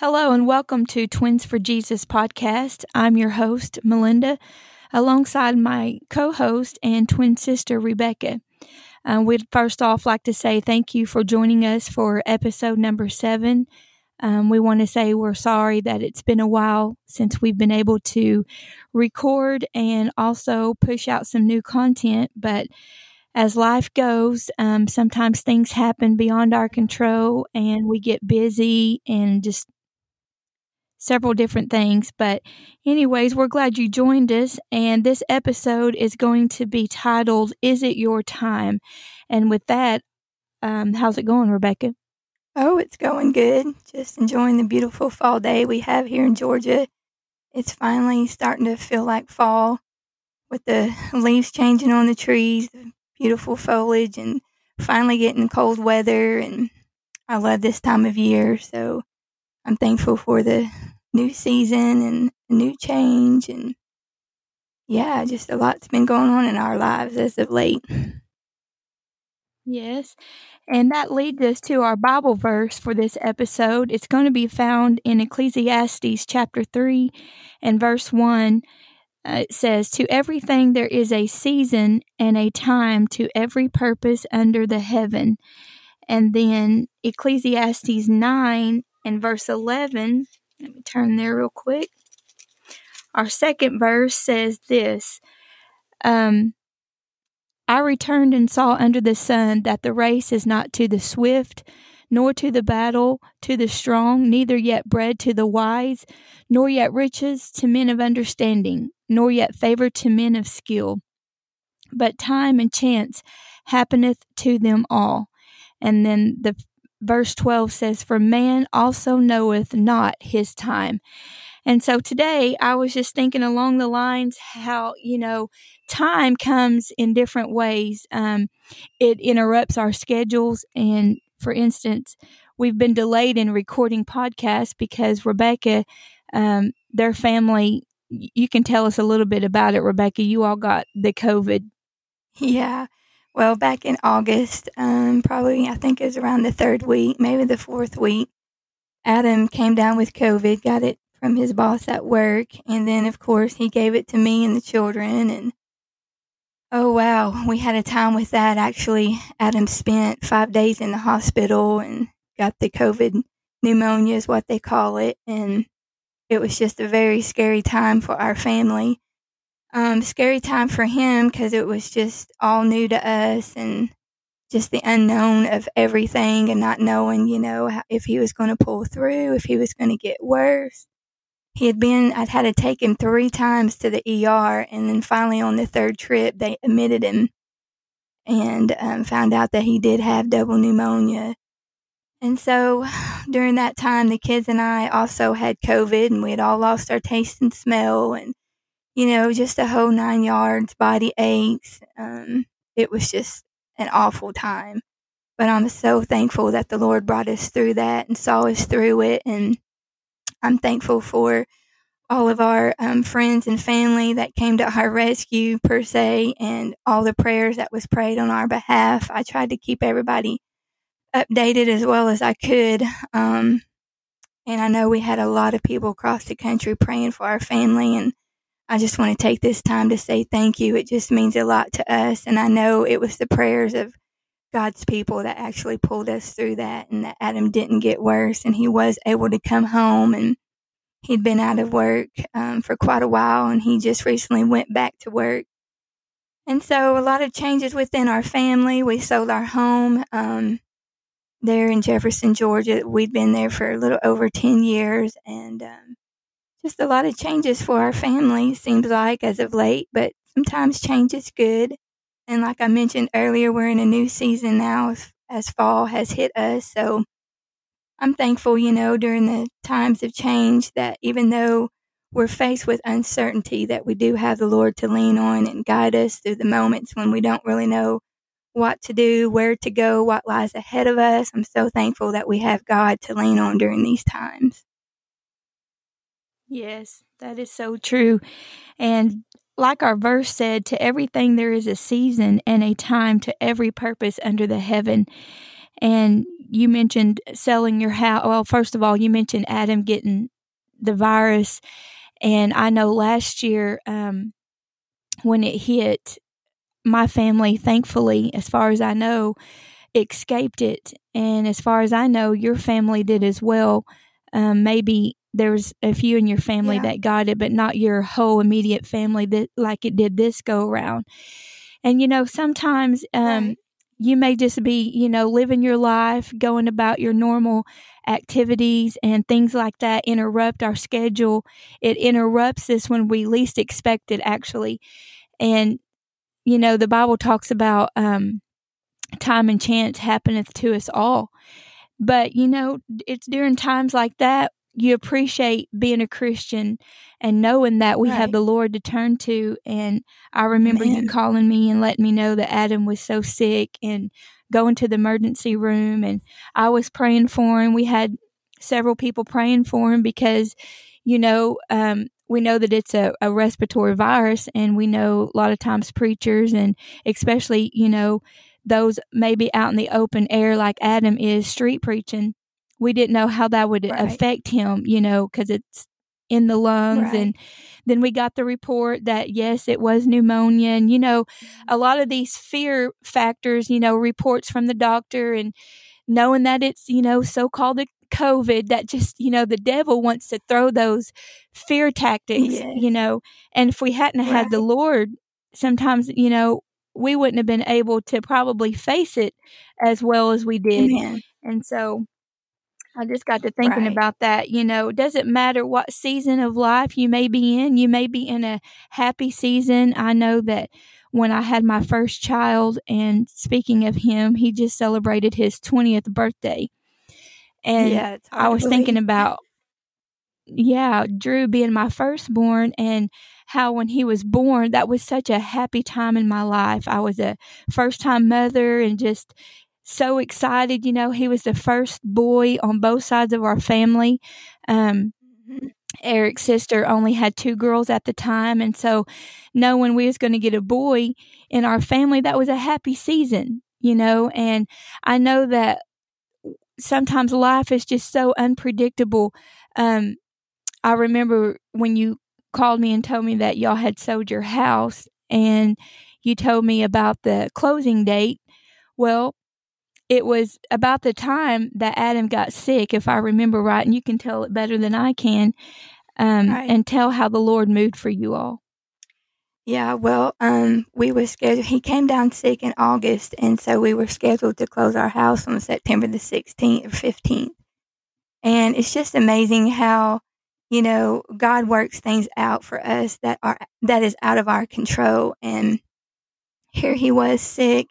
Hello and welcome to Twins for Jesus podcast. I'm your host, Melinda, alongside my co host and twin sister, Rebecca. Uh, we'd first off like to say thank you for joining us for episode number seven. Um, we want to say we're sorry that it's been a while since we've been able to record and also push out some new content, but as life goes, um, sometimes things happen beyond our control and we get busy and just several different things. But, anyways, we're glad you joined us. And this episode is going to be titled, Is It Your Time? And with that, um, how's it going, Rebecca? Oh, it's going good. Just enjoying the beautiful fall day we have here in Georgia. It's finally starting to feel like fall with the leaves changing on the trees, the beautiful foliage, and finally getting cold weather. And I love this time of year. So I'm thankful for the new season and a new change and yeah, just a lot's been going on in our lives as of late. Yes. And that leads us to our Bible verse for this episode. It's going to be found in Ecclesiastes chapter 3 and verse 1. Uh, it says, To everything there is a season and a time to every purpose under the heaven. And then Ecclesiastes 9 and verse 11 let me turn there real quick. Our second verse says this um, I returned and saw under the sun that the race is not to the swift, nor to the battle to the strong, neither yet bread to the wise, nor yet riches to men of understanding, nor yet favor to men of skill. But time and chance happeneth to them all. And then the verse 12 says, For man also knoweth not his time. And so today I was just thinking along the lines how, you know, time comes in different ways. Um, it interrupts our schedules. And for instance, we've been delayed in recording podcasts because Rebecca, um, their family, you can tell us a little bit about it, Rebecca. You all got the COVID. Yeah well, back in August, um, probably I think it was around the third week, maybe the fourth week, Adam came down with COVID, got it from his boss at work, and then of course he gave it to me and the children, and oh wow, we had a time with that. Actually, Adam spent five days in the hospital and got the COVID pneumonia, is what they call it, and it was just a very scary time for our family um, scary time for him because it was just all new to us and just the unknown of everything and not knowing, you know, if he was going to pull through, if he was going to get worse. He had been, I'd had to take him three times to the ER, and then finally on the third trip, they admitted him and um, found out that he did have double pneumonia. And so during that time, the kids and I also had COVID, and we had all lost our taste and smell, and you know, just a whole nine yards, body aches. Um, it was just an awful time. But I'm so thankful that the Lord brought us through that and saw us through it. And I'm thankful for all of our um, friends and family that came to our rescue, per se, and all the prayers that was prayed on our behalf. I tried to keep everybody updated as well as I could. Um, and I know we had a lot of people across the country praying for our family and I just want to take this time to say thank you. It just means a lot to us. And I know it was the prayers of God's people that actually pulled us through that and that Adam didn't get worse and he was able to come home and he'd been out of work um, for quite a while and he just recently went back to work. And so a lot of changes within our family. We sold our home um, there in Jefferson, Georgia. We'd been there for a little over 10 years and um, just a lot of changes for our family, seems like, as of late, but sometimes change is good. And like I mentioned earlier, we're in a new season now as fall has hit us. So I'm thankful, you know, during the times of change that even though we're faced with uncertainty, that we do have the Lord to lean on and guide us through the moments when we don't really know what to do, where to go, what lies ahead of us. I'm so thankful that we have God to lean on during these times. Yes, that is so true. And like our verse said, to everything there is a season and a time to every purpose under the heaven. And you mentioned selling your house. Well, first of all, you mentioned Adam getting the virus. And I know last year, um, when it hit, my family, thankfully, as far as I know, escaped it. And as far as I know, your family did as well. Um, maybe there's a few in your family yeah. that got it, but not your whole immediate family that like it did this go around. And you know, sometimes um, right. you may just be, you know, living your life, going about your normal activities and things like that interrupt our schedule. It interrupts us when we least expect it, actually. And you know, the Bible talks about um, time and chance happeneth to us all. But, you know, it's during times like that you appreciate being a Christian and knowing that we right. have the Lord to turn to. And I remember you calling me and letting me know that Adam was so sick and going to the emergency room. And I was praying for him. We had several people praying for him because, you know, um, we know that it's a, a respiratory virus, and we know a lot of times preachers and especially, you know, those maybe out in the open air like Adam is street preaching we didn't know how that would right. affect him, you know, because it's in the lungs. Right. And then we got the report that, yes, it was pneumonia. And, you know, a mm-hmm. lot of these fear factors, you know, reports from the doctor and knowing that it's, you know, so called COVID that just, you know, the devil wants to throw those fear tactics, yes. you know. And if we hadn't right. had the Lord, sometimes, you know, we wouldn't have been able to probably face it as well as we did. Amen. And so I just got to thinking right. about that. You know, it doesn't matter what season of life you may be in? You may be in a happy season. I know that when I had my first child, and speaking of him, he just celebrated his 20th birthday. And yeah, I was thinking about, yeah, Drew being my firstborn and how when he was born, that was such a happy time in my life. I was a first time mother and just so excited. You know, he was the first boy on both sides of our family. Um, mm-hmm. Eric's sister only had two girls at the time, and so knowing we was going to get a boy in our family, that was a happy season, you know. And I know that sometimes life is just so unpredictable. Um, I remember when you called me and told me that y'all had sold your house, and you told me about the closing date. Well, it was about the time that Adam got sick, if I remember right, and you can tell it better than I can, um, right. and tell how the Lord moved for you all. Yeah, well, um, we were scheduled. He came down sick in August, and so we were scheduled to close our house on September the 16th or 15th. And it's just amazing how, you know, God works things out for us that are that is out of our control. And here he was sick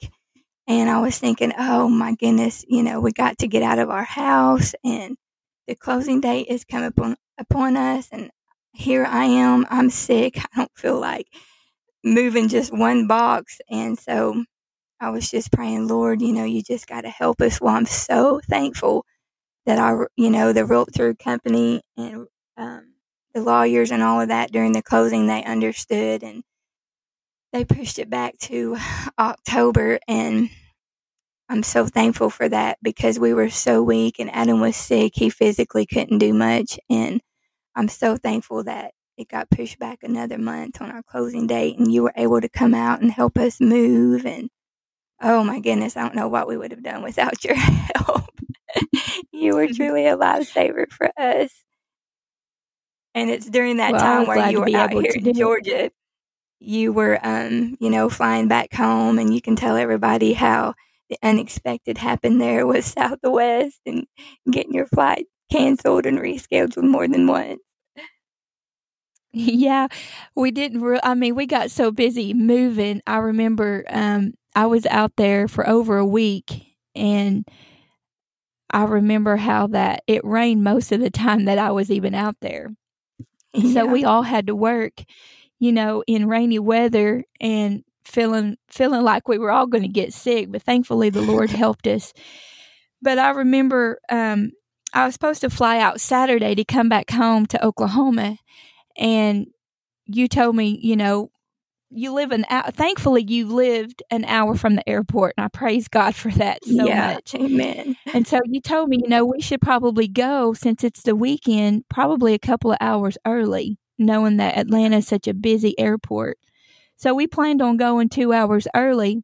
and I was thinking, oh my goodness, you know, we got to get out of our house and the closing date is coming upon, upon us. And here I am. I'm sick. I don't feel like moving just one box. And so I was just praying, Lord, you know, you just got to help us. Well, I'm so thankful that our, you know, the realtor company and um, the lawyers and all of that during the closing, they understood and they pushed it back to October and I'm so thankful for that because we were so weak and Adam was sick. He physically couldn't do much. And I'm so thankful that it got pushed back another month on our closing date and you were able to come out and help us move. And oh my goodness, I don't know what we would have done without your help. you were truly a lifesaver for us. And it's during that well, time where you were out here in Georgia you were, um, you know, flying back home, and you can tell everybody how the unexpected happened there with Southwest and getting your flight canceled and rescheduled more than once. Yeah, we didn't. Re- I mean, we got so busy moving. I remember um, I was out there for over a week, and I remember how that it rained most of the time that I was even out there. Yeah. So we all had to work you know, in rainy weather and feeling feeling like we were all going to get sick, but thankfully the Lord helped us. But I remember um, I was supposed to fly out Saturday to come back home to Oklahoma, and you told me, you know, you live an hour. Thankfully, you lived an hour from the airport, and I praise God for that so yeah, much. Amen. And so you told me, you know, we should probably go since it's the weekend, probably a couple of hours early, knowing that Atlanta is such a busy airport. So we planned on going two hours early.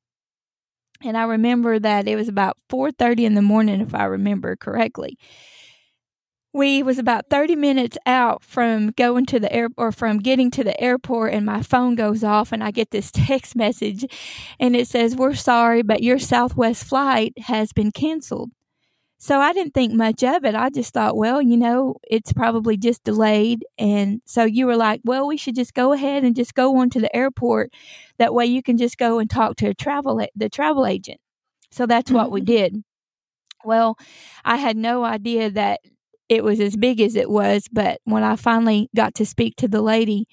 And I remember that it was about 4:30 in the morning, if I remember correctly we was about 30 minutes out from going to the air or from getting to the airport and my phone goes off and I get this text message and it says we're sorry but your southwest flight has been canceled. So I didn't think much of it. I just thought, well, you know, it's probably just delayed and so you were like, well, we should just go ahead and just go on to the airport. That way you can just go and talk to a travel the travel agent. So that's what we mm-hmm. did. Well, I had no idea that it was as big as it was. But when I finally got to speak to the lady,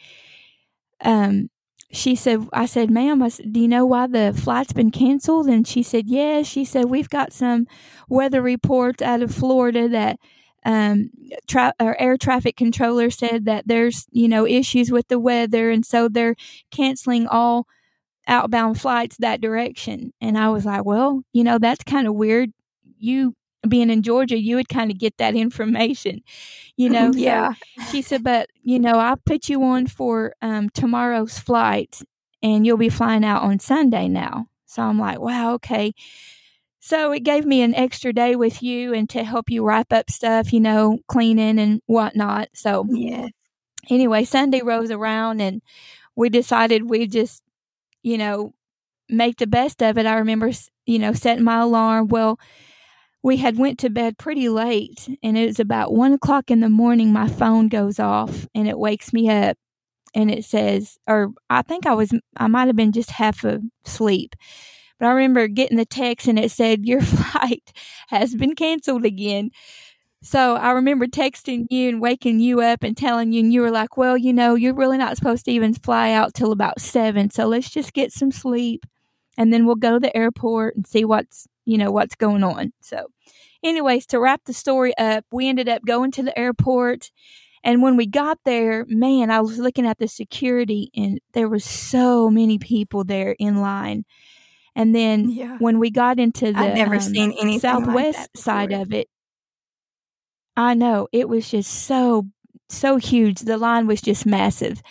um, she said, I said, ma'am, I said, do you know why the flight's been canceled? And she said, yes. She said, we've got some weather reports out of Florida that um, tra- air traffic controller said that there's, you know, issues with the weather. And so they're canceling all outbound flights that direction. And I was like, well, you know, that's kind of weird. You being in Georgia, you would kind of get that information, you know. yeah. So she said, but you know, I'll put you on for um, tomorrow's flight, and you'll be flying out on Sunday now. So I'm like, wow, okay. So it gave me an extra day with you and to help you wrap up stuff, you know, cleaning and whatnot. So yeah. Anyway, Sunday rolls around and we decided we'd just, you know, make the best of it. I remember, you know, setting my alarm. Well, we had went to bed pretty late and it was about one o'clock in the morning my phone goes off and it wakes me up and it says or i think i was i might have been just half asleep but i remember getting the text and it said your flight has been canceled again. So i remember texting you and waking you up and telling you and you were like well you know you're really not supposed to even fly out till about seven so let's just get some sleep and then we'll go to the airport and see what's you know what's going on. So anyways to wrap the story up we ended up going to the airport and when we got there man i was looking at the security and there was so many people there in line. And then yeah. when we got into the I've never um, seen any southwest like side of it i know it was just so so huge. The line was just massive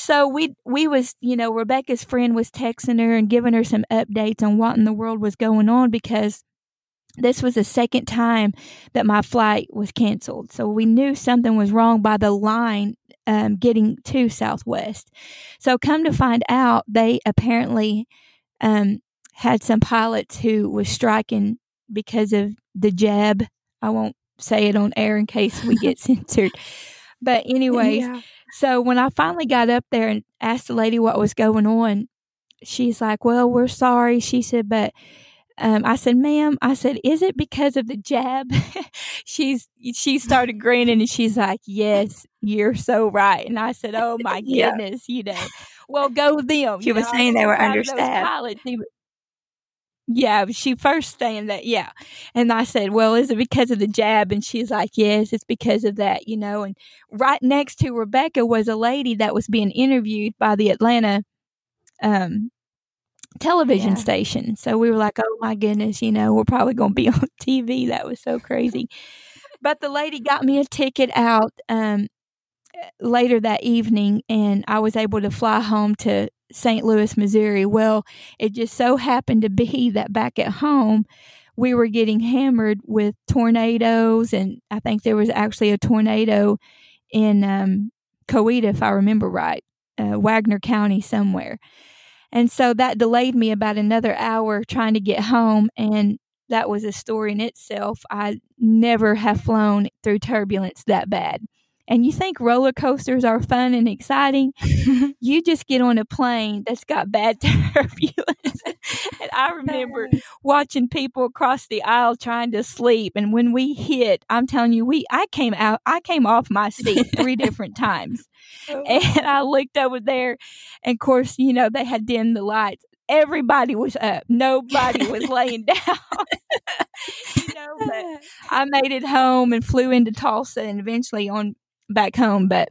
so we we was you know Rebecca's friend was texting her and giving her some updates on what in the world was going on because this was the second time that my flight was canceled. So we knew something was wrong by the line um, getting to Southwest. So come to find out, they apparently um, had some pilots who was striking because of the jab. I won't say it on air in case we get censored. But anyways. Yeah so when I finally got up there and asked the lady what was going on, she's like, Well, we're sorry. She said, But um, I said, ma'am, I said, is it because of the jab? she's, she started grinning and she's like, yes, you're so right. And I said, oh my goodness, yeah. you know, well, go with them. She was know, saying they were understaffed. Yeah, she first saying that, yeah. And I said, Well, is it because of the jab? And she's like, Yes, it's because of that, you know. And right next to Rebecca was a lady that was being interviewed by the Atlanta um, television yeah. station. So we were like, Oh my goodness, you know, we're probably going to be on TV. That was so crazy. but the lady got me a ticket out um, later that evening, and I was able to fly home to St. Louis, Missouri. Well, it just so happened to be that back at home, we were getting hammered with tornadoes, and I think there was actually a tornado in um, Coweta, if I remember right, uh, Wagoner County somewhere. And so that delayed me about another hour trying to get home. And that was a story in itself. I never have flown through turbulence that bad and you think roller coasters are fun and exciting, you just get on a plane that's got bad turbulence. and I remember watching people across the aisle trying to sleep. And when we hit, I'm telling you, we I came out, I came off my seat three different times. Oh. And I looked over there, and of course, you know, they had dimmed the lights everybody was up. Nobody was laying down. you know, but I made it home and flew into Tulsa and eventually on back home. But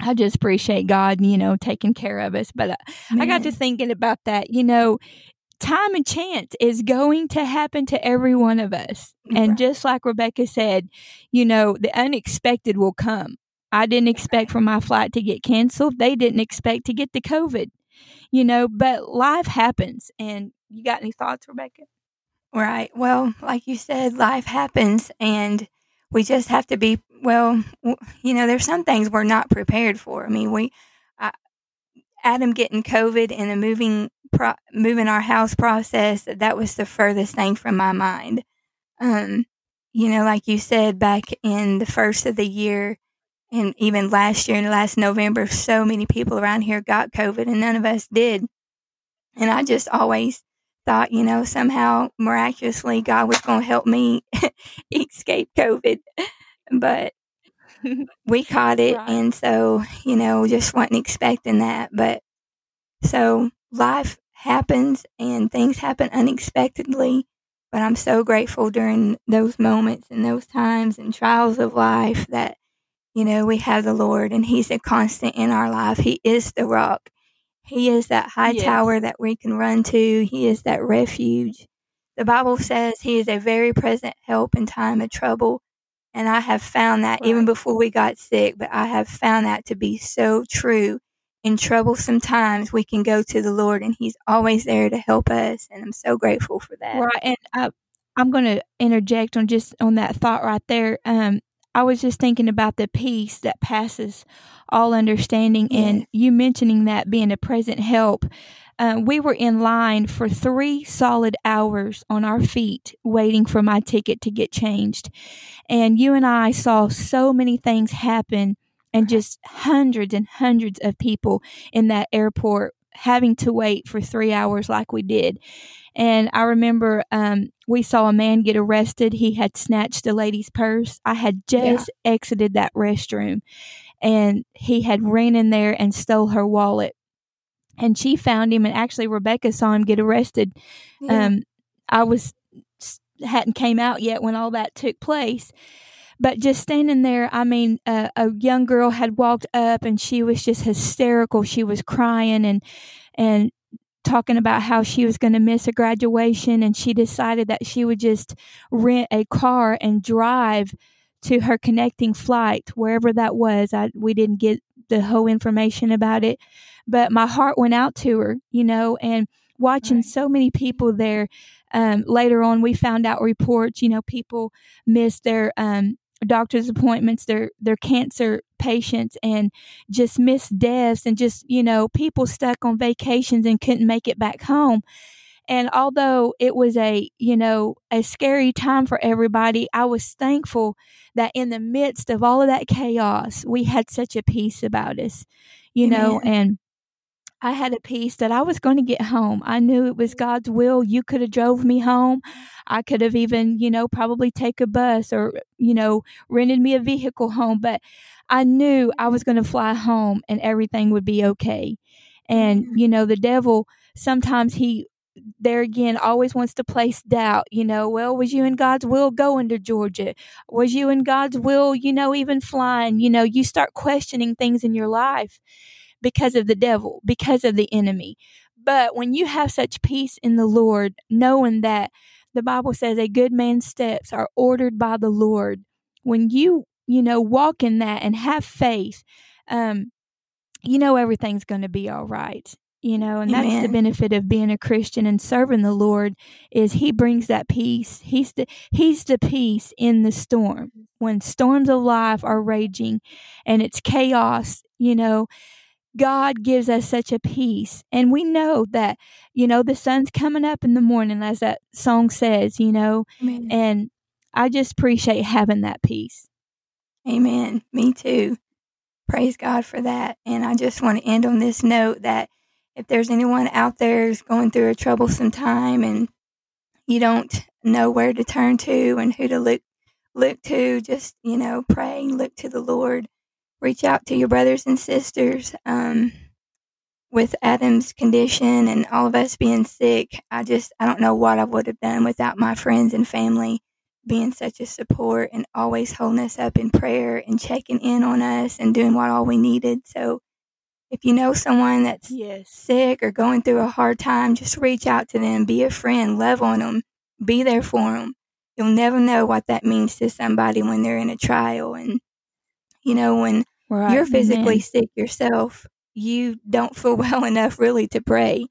I just appreciate God, you know, taking care of us. But uh, I got to thinking about that, you know, time and chance is going to happen to every one of us. And right. just like Rebecca said, you know, the unexpected will come. I didn't expect for my flight to get canceled. They didn't expect to get the COVID, you know, but life happens. And you got any thoughts, Rebecca? Right. Well, like you said, life happens and we just have to be, well, you know, there's some things we're not prepared for. I mean, we, Adam getting COVID and the moving pro- moving our house process, that was the furthest thing from my mind. Um, you know, like you said, back in the first of the year, and even last year and last November, so many people around here got COVID and none of us did. And I just always thought, you know, somehow miraculously God was going to help me escape COVID. But we caught it. Right. And so, you know, just wasn't expecting that. But so life happens and things happen unexpectedly. But I'm so grateful during those moments and those times and trials of life that, you know, we have the Lord and He's a constant in our life. He is the rock. He is that high yes. tower that we can run to. He is that refuge. The Bible says He is a very present help in time of trouble. And I have found that right. even before we got sick, but I have found that to be so true in troublesome times, we can go to the Lord and He's always there to help us. And I'm so grateful for that. Right. And I, I'm going to interject on just on that thought right there. Um, I was just thinking about the peace that passes all understanding, yeah. and you mentioning that being a present help. Uh, we were in line for three solid hours on our feet waiting for my ticket to get changed. And you and I saw so many things happen and just hundreds and hundreds of people in that airport having to wait for three hours like we did. And I remember um, we saw a man get arrested. He had snatched a lady's purse. I had just yeah. exited that restroom and he had ran in there and stole her wallet. And she found him, and actually, Rebecca saw him get arrested. Yeah. Um, I was hadn't came out yet when all that took place but just standing there, I mean, uh, a young girl had walked up and she was just hysterical. She was crying and and talking about how she was going to miss a graduation and she decided that she would just rent a car and drive to her connecting flight wherever that was I we didn't get the whole information about it but my heart went out to her you know and watching right. so many people there um, later on we found out reports you know people missed their um, doctor's appointments, their their cancer patients, and just missed deaths, and just you know people stuck on vacations and couldn't make it back home. And although it was a you know a scary time for everybody, I was thankful that in the midst of all of that chaos, we had such a peace about us, you Amen. know, and I had a peace that I was going to get home. I knew it was God's will. You could have drove me home. I could have even, you know, probably take a bus or, you know, rented me a vehicle home, but I knew I was going to fly home and everything would be okay. And, mm-hmm. you know, the devil sometimes he there again always wants to place doubt you know well was you in god's will going to georgia was you in god's will you know even flying you know you start questioning things in your life because of the devil, because of the enemy. But when you have such peace in the Lord, knowing that the Bible says a good man's steps are ordered by the Lord, when you, you know, walk in that and have faith, um, you know everything's going to be all right you know and Amen. that's the benefit of being a christian and serving the lord is he brings that peace he's the he's the peace in the storm when storms of life are raging and it's chaos you know God gives us such a peace. And we know that, you know, the sun's coming up in the morning, as that song says, you know, Amen. and I just appreciate having that peace. Amen. Me too. Praise God for that. And I just want to end on this note that if there's anyone out there who's going through a troublesome time and you don't know where to turn to and who to look look to, just, you know, pray and look to the Lord reach out to your brothers and sisters. Um, with Adam's condition and all of us being sick, I just, I don't know what I would have done without my friends and family being such a support and always holding us up in prayer and checking in on us and doing what all we needed. So if you know someone that's Yes. sick or going through a hard time, just reach out to them, be a friend, love on them, be there for them. You'll never know what that means to somebody when they're in a trial. And, you know, when Right. you're physically Amen. sick yourself, you don't feel well enough really to pray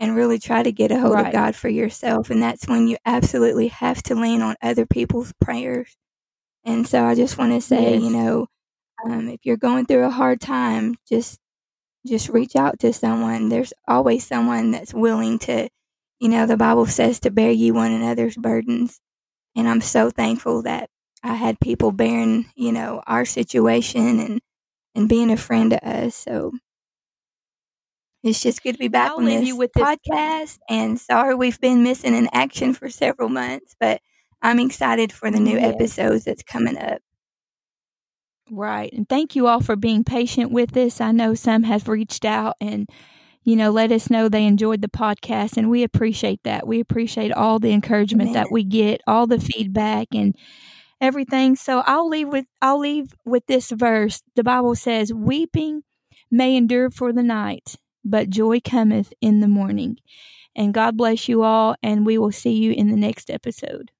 and really try to get a hold Right. of God for yourself. And that's when you absolutely have to lean on other people's prayers. And so I just want to say, Yes. you know, um, if you're going through a hard time, just just reach out to someone. There's always someone that's willing to, you know, the Bible says to bear you one another's burdens. And I'm so thankful that I had people bearing, you know, our situation and and being a friend to us. So it's just good to be back I'll on this this- podcast. And sorry we've been missing in action for several months, but I'm excited for the new Yes. episodes that's coming up. Right. And thank you all for being patient with us. I know some have reached out and, you know, let us know they enjoyed the podcast, and we appreciate that. We appreciate all the encouragement that we get, all the feedback and everything. So I'll leave with I'll leave with this verse. The Bible says, Weeping may endure for the night, but joy cometh in the morning. And God bless you all, and we will see you in the next episode.